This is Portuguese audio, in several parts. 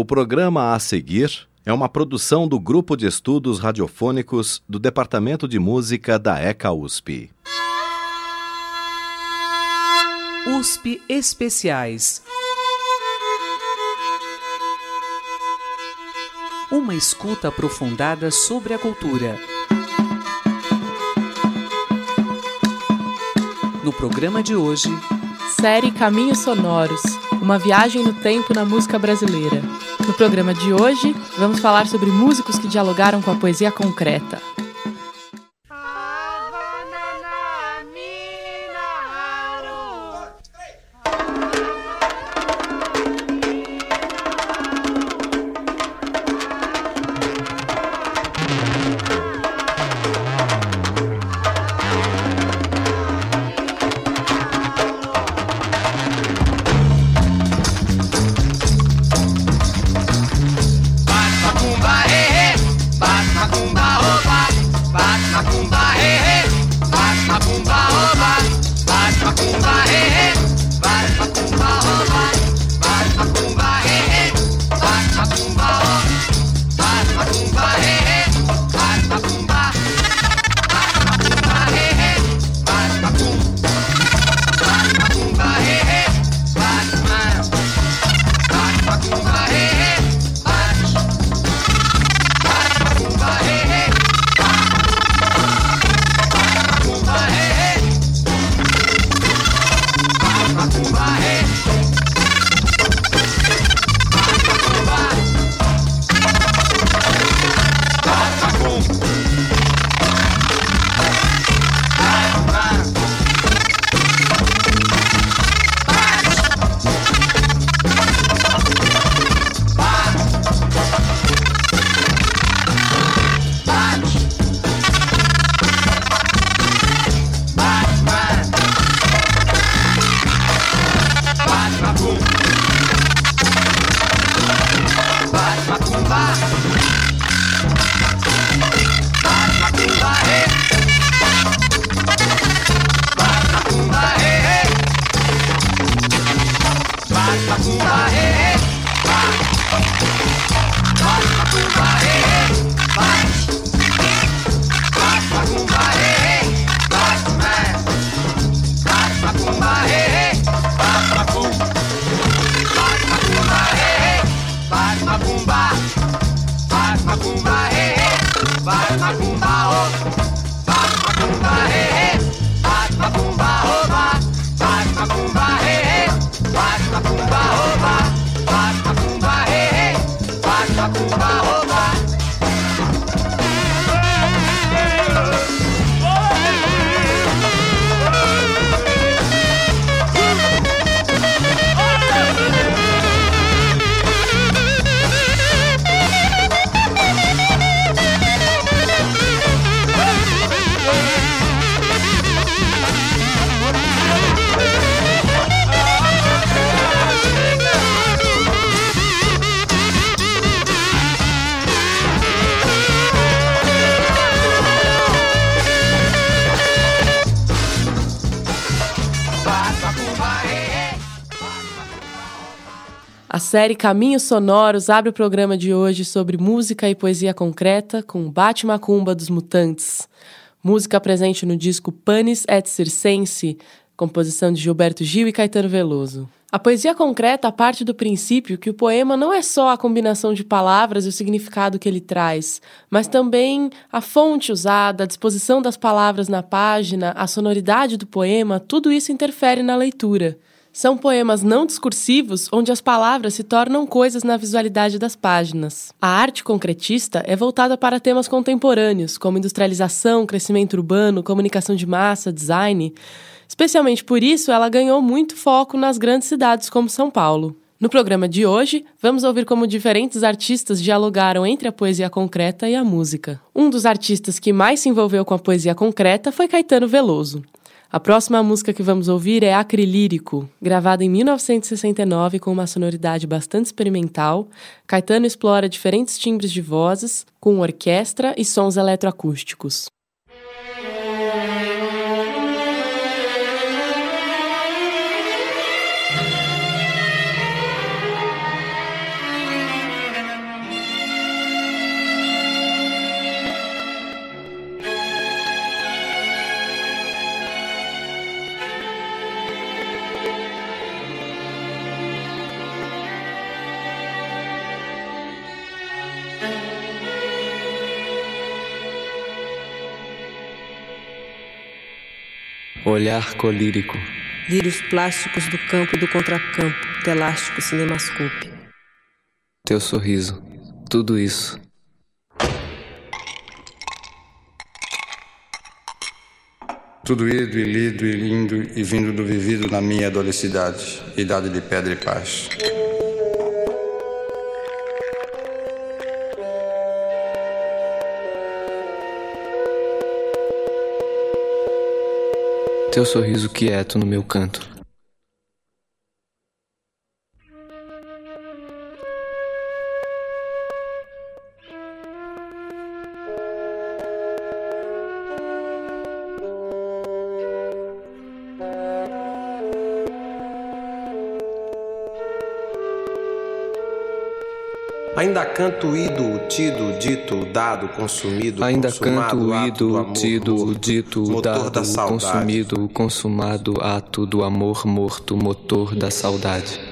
O programa a seguir é uma produção do Grupo de Estudos Radiofônicos do Departamento de Música da ECA USP. USP Especiais. Uma escuta aprofundada sobre a cultura. No programa de hoje, série Caminhos Sonoros uma viagem no tempo na música brasileira. No programa de hoje, vamos falar sobre músicos que dialogaram com a poesia concreta. macumba, oh, bate, bate macumba, hey, hey, bate macumba. Série Caminhos Sonoros abre o programa de hoje sobre música e poesia concreta com Bate Macumba dos Mutantes. Música presente no disco Panis et Circense, composição de Gilberto Gil e Caetano Veloso. A poesia concreta parte do princípio que o poema não é só a combinação de palavras e o significado que ele traz, mas também a fonte usada, a disposição das palavras na página, a sonoridade do poema, tudo isso interfere na leitura. São poemas não discursivos onde as palavras se tornam coisas na visualidade das páginas. A arte concretista é voltada para temas contemporâneos, como industrialização, crescimento urbano, comunicação de massa, design. Especialmente por isso, ela ganhou muito foco nas grandes cidades como São Paulo. No programa de hoje, vamos ouvir como diferentes artistas dialogaram entre a poesia concreta e a música. Um dos artistas que mais se envolveu com a poesia concreta foi Caetano Veloso. A próxima música que vamos ouvir é Acrilírico, gravada em 1969 com uma sonoridade bastante experimental. Caetano explora diferentes timbres de vozes, com orquestra e sons eletroacústicos. Olhar colírico. Lírios plásticos do campo e do contracampo, telástico cinemascope. Teu sorriso. Tudo isso. Tudo ido e lido e lindo e vindo do vivido na minha adolescidade, idade de pedra e paz. Teu sorriso quieto no meu canto. Ainda canto ido, tido, dito, dado, consumido, Ainda canto ido, amor tido, dito, dado, da consumido, consumado, ato do amor morto, motor da saudade.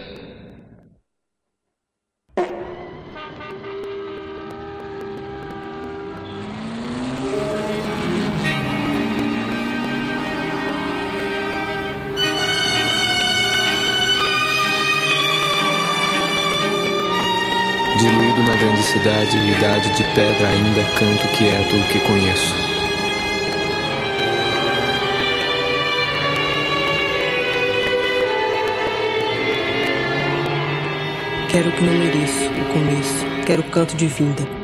Cidade, idade de pedra, ainda canto quieto o que conheço. Quero que não mereço, o começo. Quero o canto de vinda.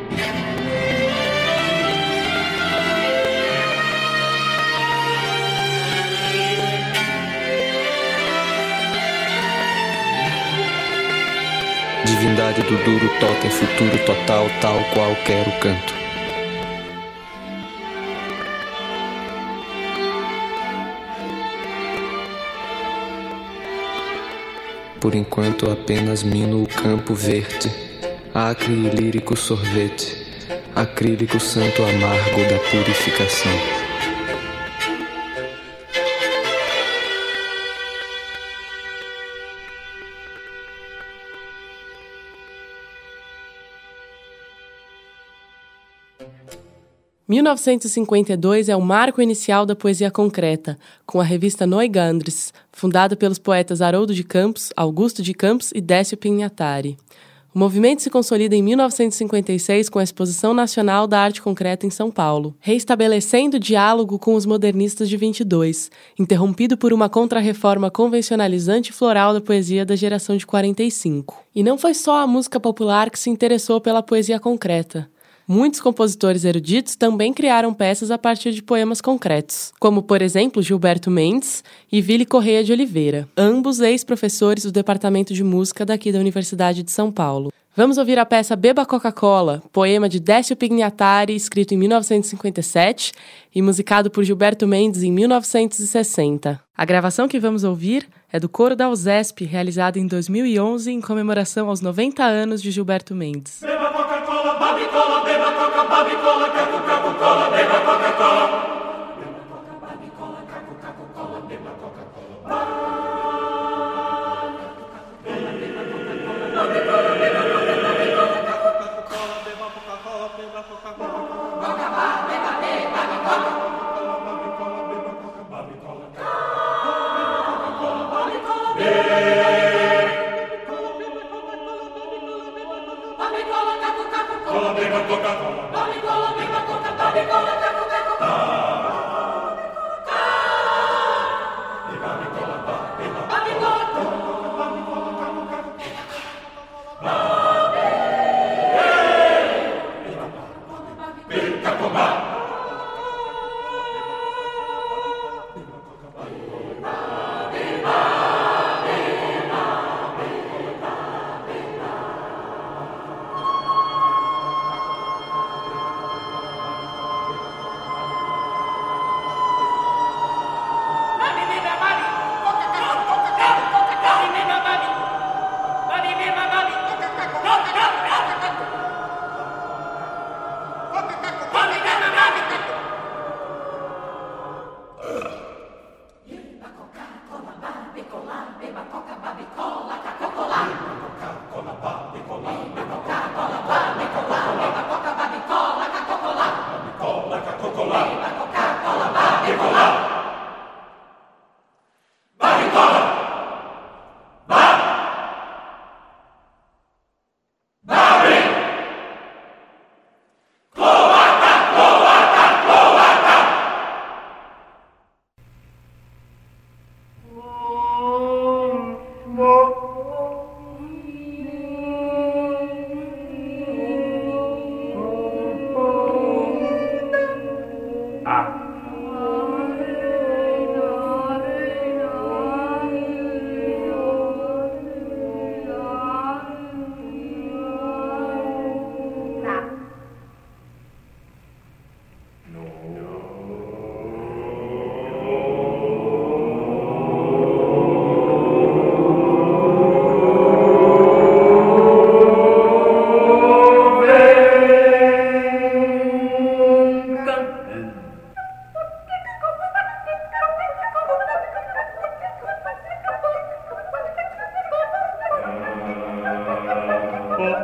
Divindade do duro totem, futuro total, tal qual quero canto. Por enquanto apenas mino o campo verde, acre e lírico sorvete, acrílico santo amargo da purificação. – 1952 é o marco inicial da poesia concreta, com a revista Noigandres, fundada pelos poetas Haroldo de Campos, Augusto de Campos e Décio Pinhatari. O movimento se consolida em 1956 com a Exposição Nacional da Arte Concreta em São Paulo, reestabelecendo o diálogo com os modernistas de 22, interrompido por uma contrarreforma convencionalizante e floral da poesia da geração de 45. E não foi só a música popular que se interessou pela poesia concreta. Muitos compositores eruditos também criaram peças a partir de poemas concretos, como, por exemplo, Gilberto Mendes e Vili Correia de Oliveira, ambos ex-professores do Departamento de Música daqui da Universidade de São Paulo. Vamos ouvir a peça Beba Coca-Cola, poema de Décio Pignatari, escrito em 1957 e musicado por Gilberto Mendes em 1960. A gravação que vamos ouvir é do Coro da USESP, realizada em 2011 em comemoração aos 90 anos de Gilberto Mendes. Beba Babicola, beba Coca, Babicola, Caco, Caco, Cola, beba Coca-Cola. Happy Golden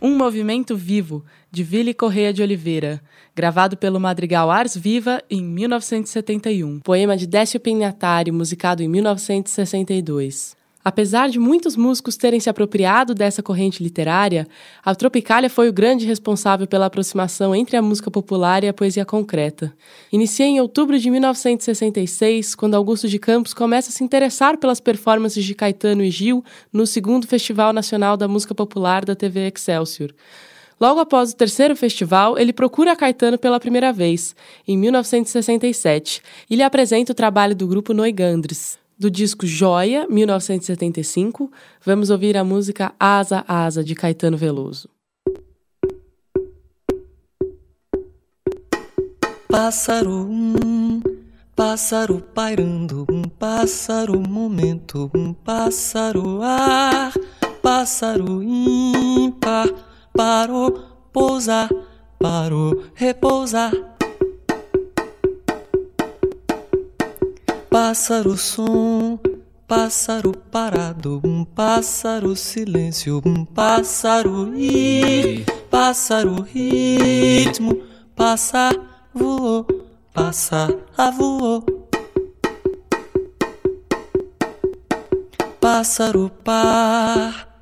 Um Movimento Vivo, de Vili Correia de Oliveira, gravado pelo Madrigal Ars Viva em 1971. Poema de Décio Pignatari, musicado em 1962. Apesar de muitos músicos terem se apropriado dessa corrente literária, a Tropicália foi o grande responsável pela aproximação entre a música popular e a poesia concreta. Inicia em outubro de 1966, quando Augusto de Campos começa a se interessar pelas performances de Caetano e Gil no segundo Festival Nacional da Música Popular da TV Excelsior. Logo após o terceiro festival, ele procura Caetano pela primeira vez, em 1967, e lhe apresenta o trabalho do grupo Noigandres. Do disco Joia, 1975, vamos ouvir a música Asa Asa, de Caetano Veloso. Pássaro, um pássaro pairando, um pássaro momento, um pássaro ar, pássaro ímpar, parou, pousar, parou, repousar. Pássaro som, pássaro parado, um pássaro silêncio, um pássaro ir, pássaro ritmo, passa, voou, passa, a voou. Pássaro par,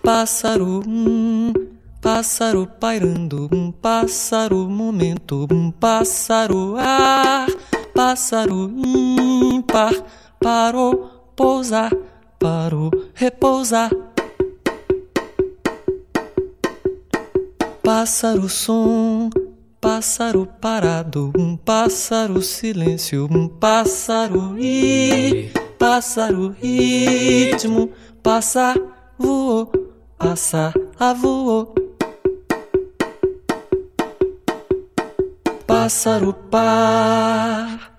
pássaro um pássaro pairando, um pássaro momento, um pássaro ar, pássaro ímpar, parou, pousar, parou, repousar. Pássaro som, pássaro parado, um pássaro silêncio, um pássaro ir, pássaro ritmo, passa, voou, passa, a voou. Pássaro par.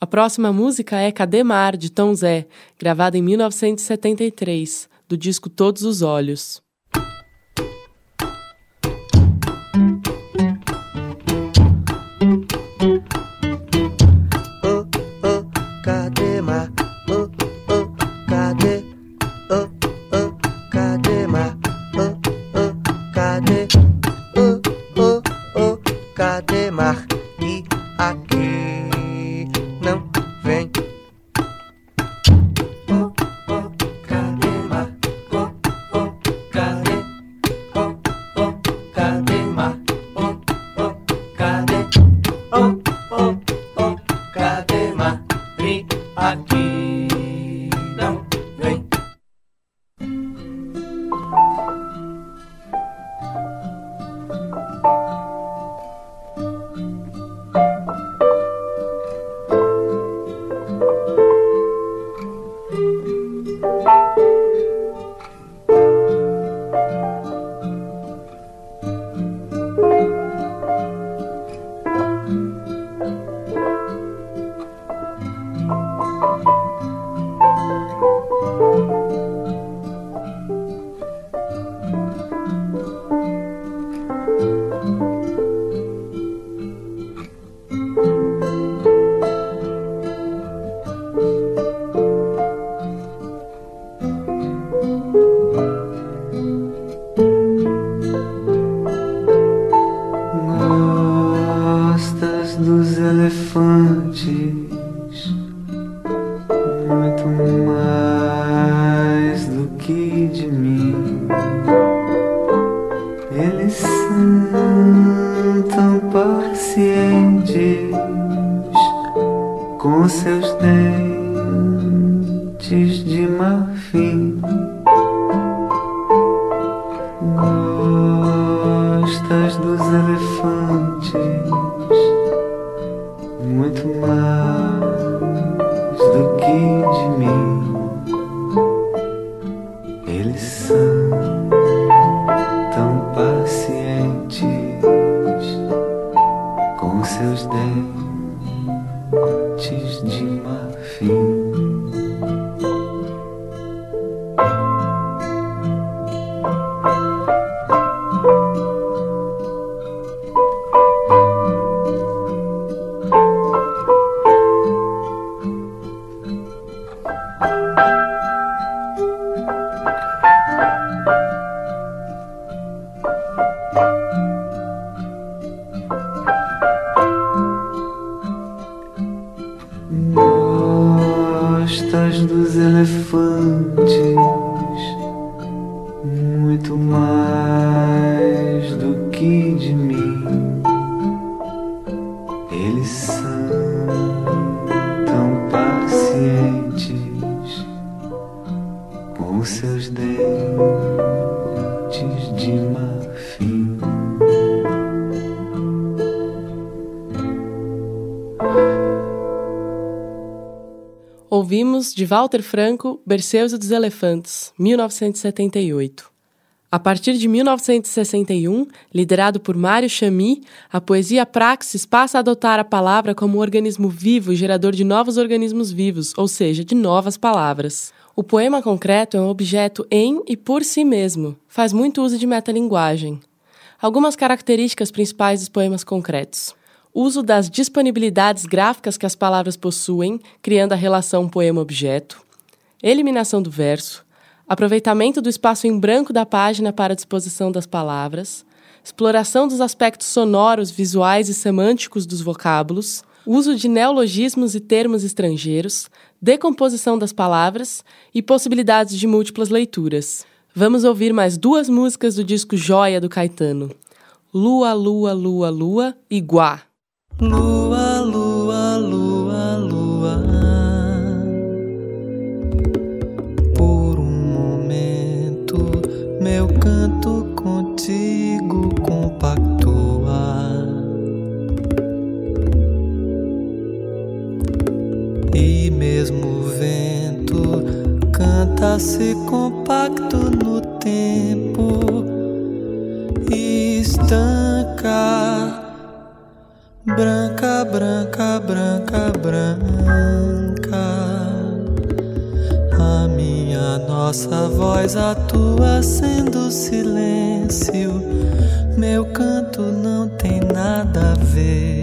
A próxima música é Cadê Mar, de Tom Zé, gravada em 1973, do disco Todos os Olhos. Dentes de marfim. De Walter Franco Berceus e dos Elefantes, 1978. A partir de 1961, liderado por Mário Chamy, a poesia Praxis passa a adotar a palavra como um organismo vivo gerador de novos organismos vivos, ou seja, de novas palavras. O poema concreto é um objeto em e por si mesmo, faz muito uso de metalinguagem. Algumas características principais dos poemas concretos uso das disponibilidades gráficas que as palavras possuem, criando a relação poema-objeto, eliminação do verso, aproveitamento do espaço em branco da página para a disposição das palavras, exploração dos aspectos sonoros, visuais e semânticos dos vocábulos, uso de neologismos e termos estrangeiros, decomposição das palavras e possibilidades de múltiplas leituras. Vamos ouvir mais duas músicas do disco Joia do Caetano. Lua, Lua, Lua, Lua e Guá. Lua, lua, lua, lua. Por um momento, meu canto contigo compactua. E mesmo o vento canta-se compacto no tempo e estanca. Branca, branca, branca, branca. A minha nossa voz atua sendo silêncio. Meu canto não tem nada a ver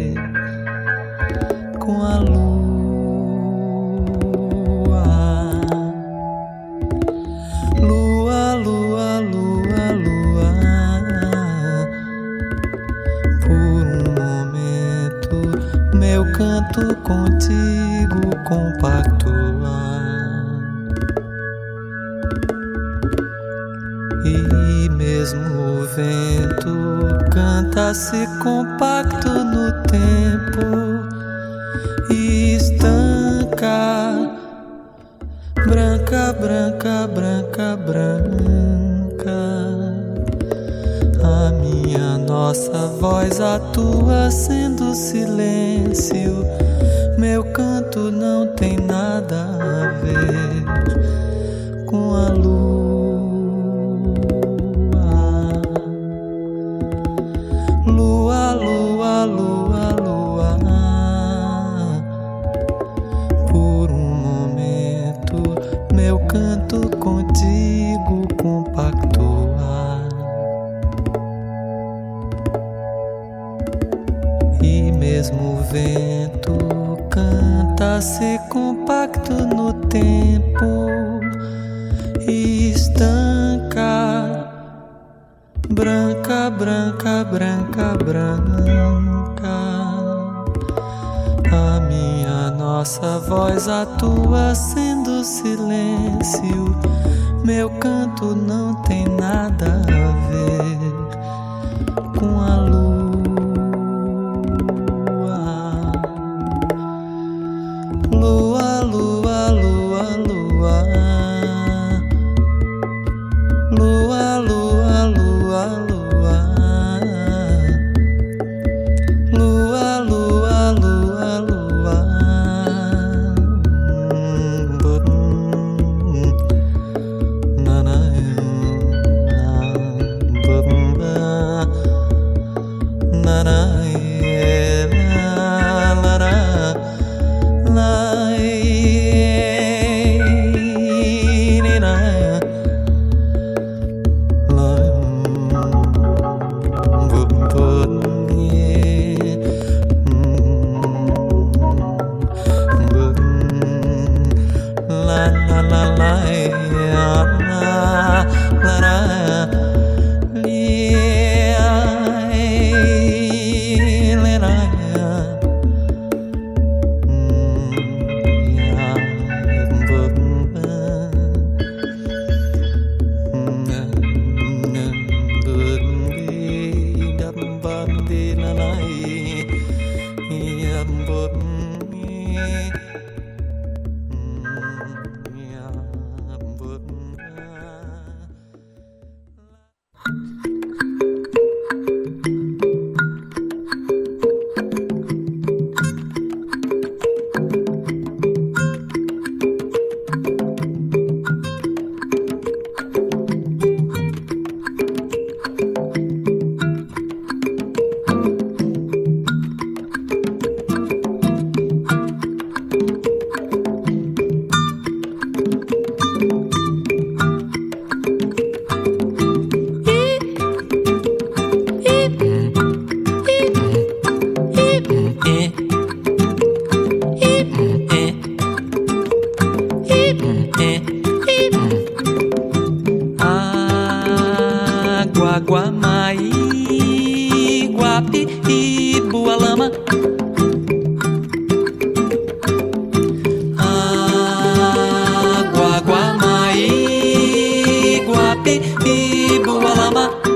e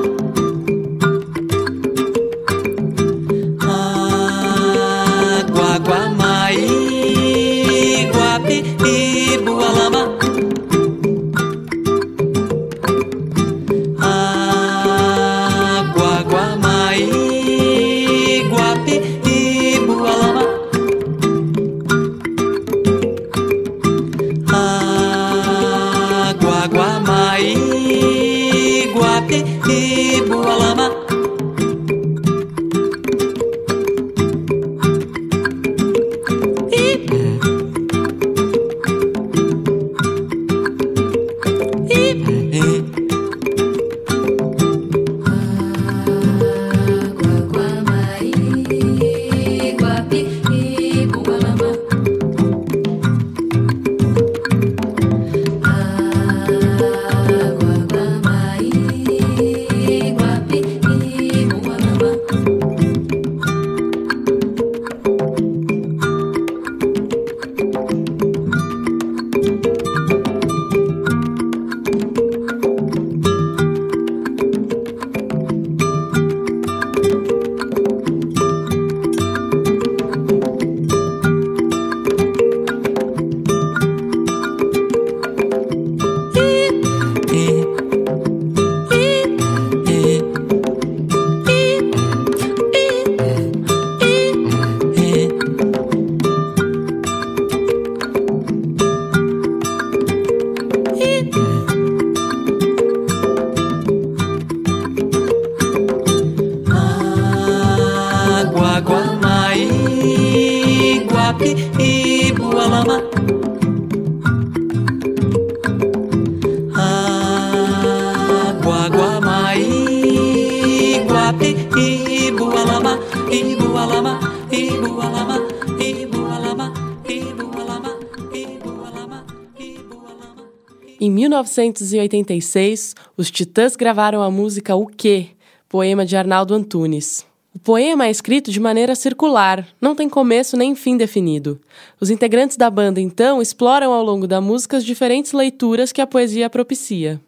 Em 1986, os Titãs gravaram a música O Quê? poema de Arnaldo Antunes. O poema é escrito de maneira circular, não tem começo nem fim definido. Os integrantes da banda, então, exploram ao longo da música as diferentes leituras que a poesia propicia.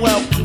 well.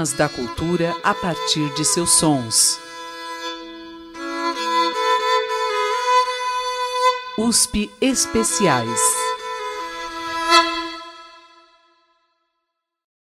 temas da cultura a partir de seus sons. USP Especiais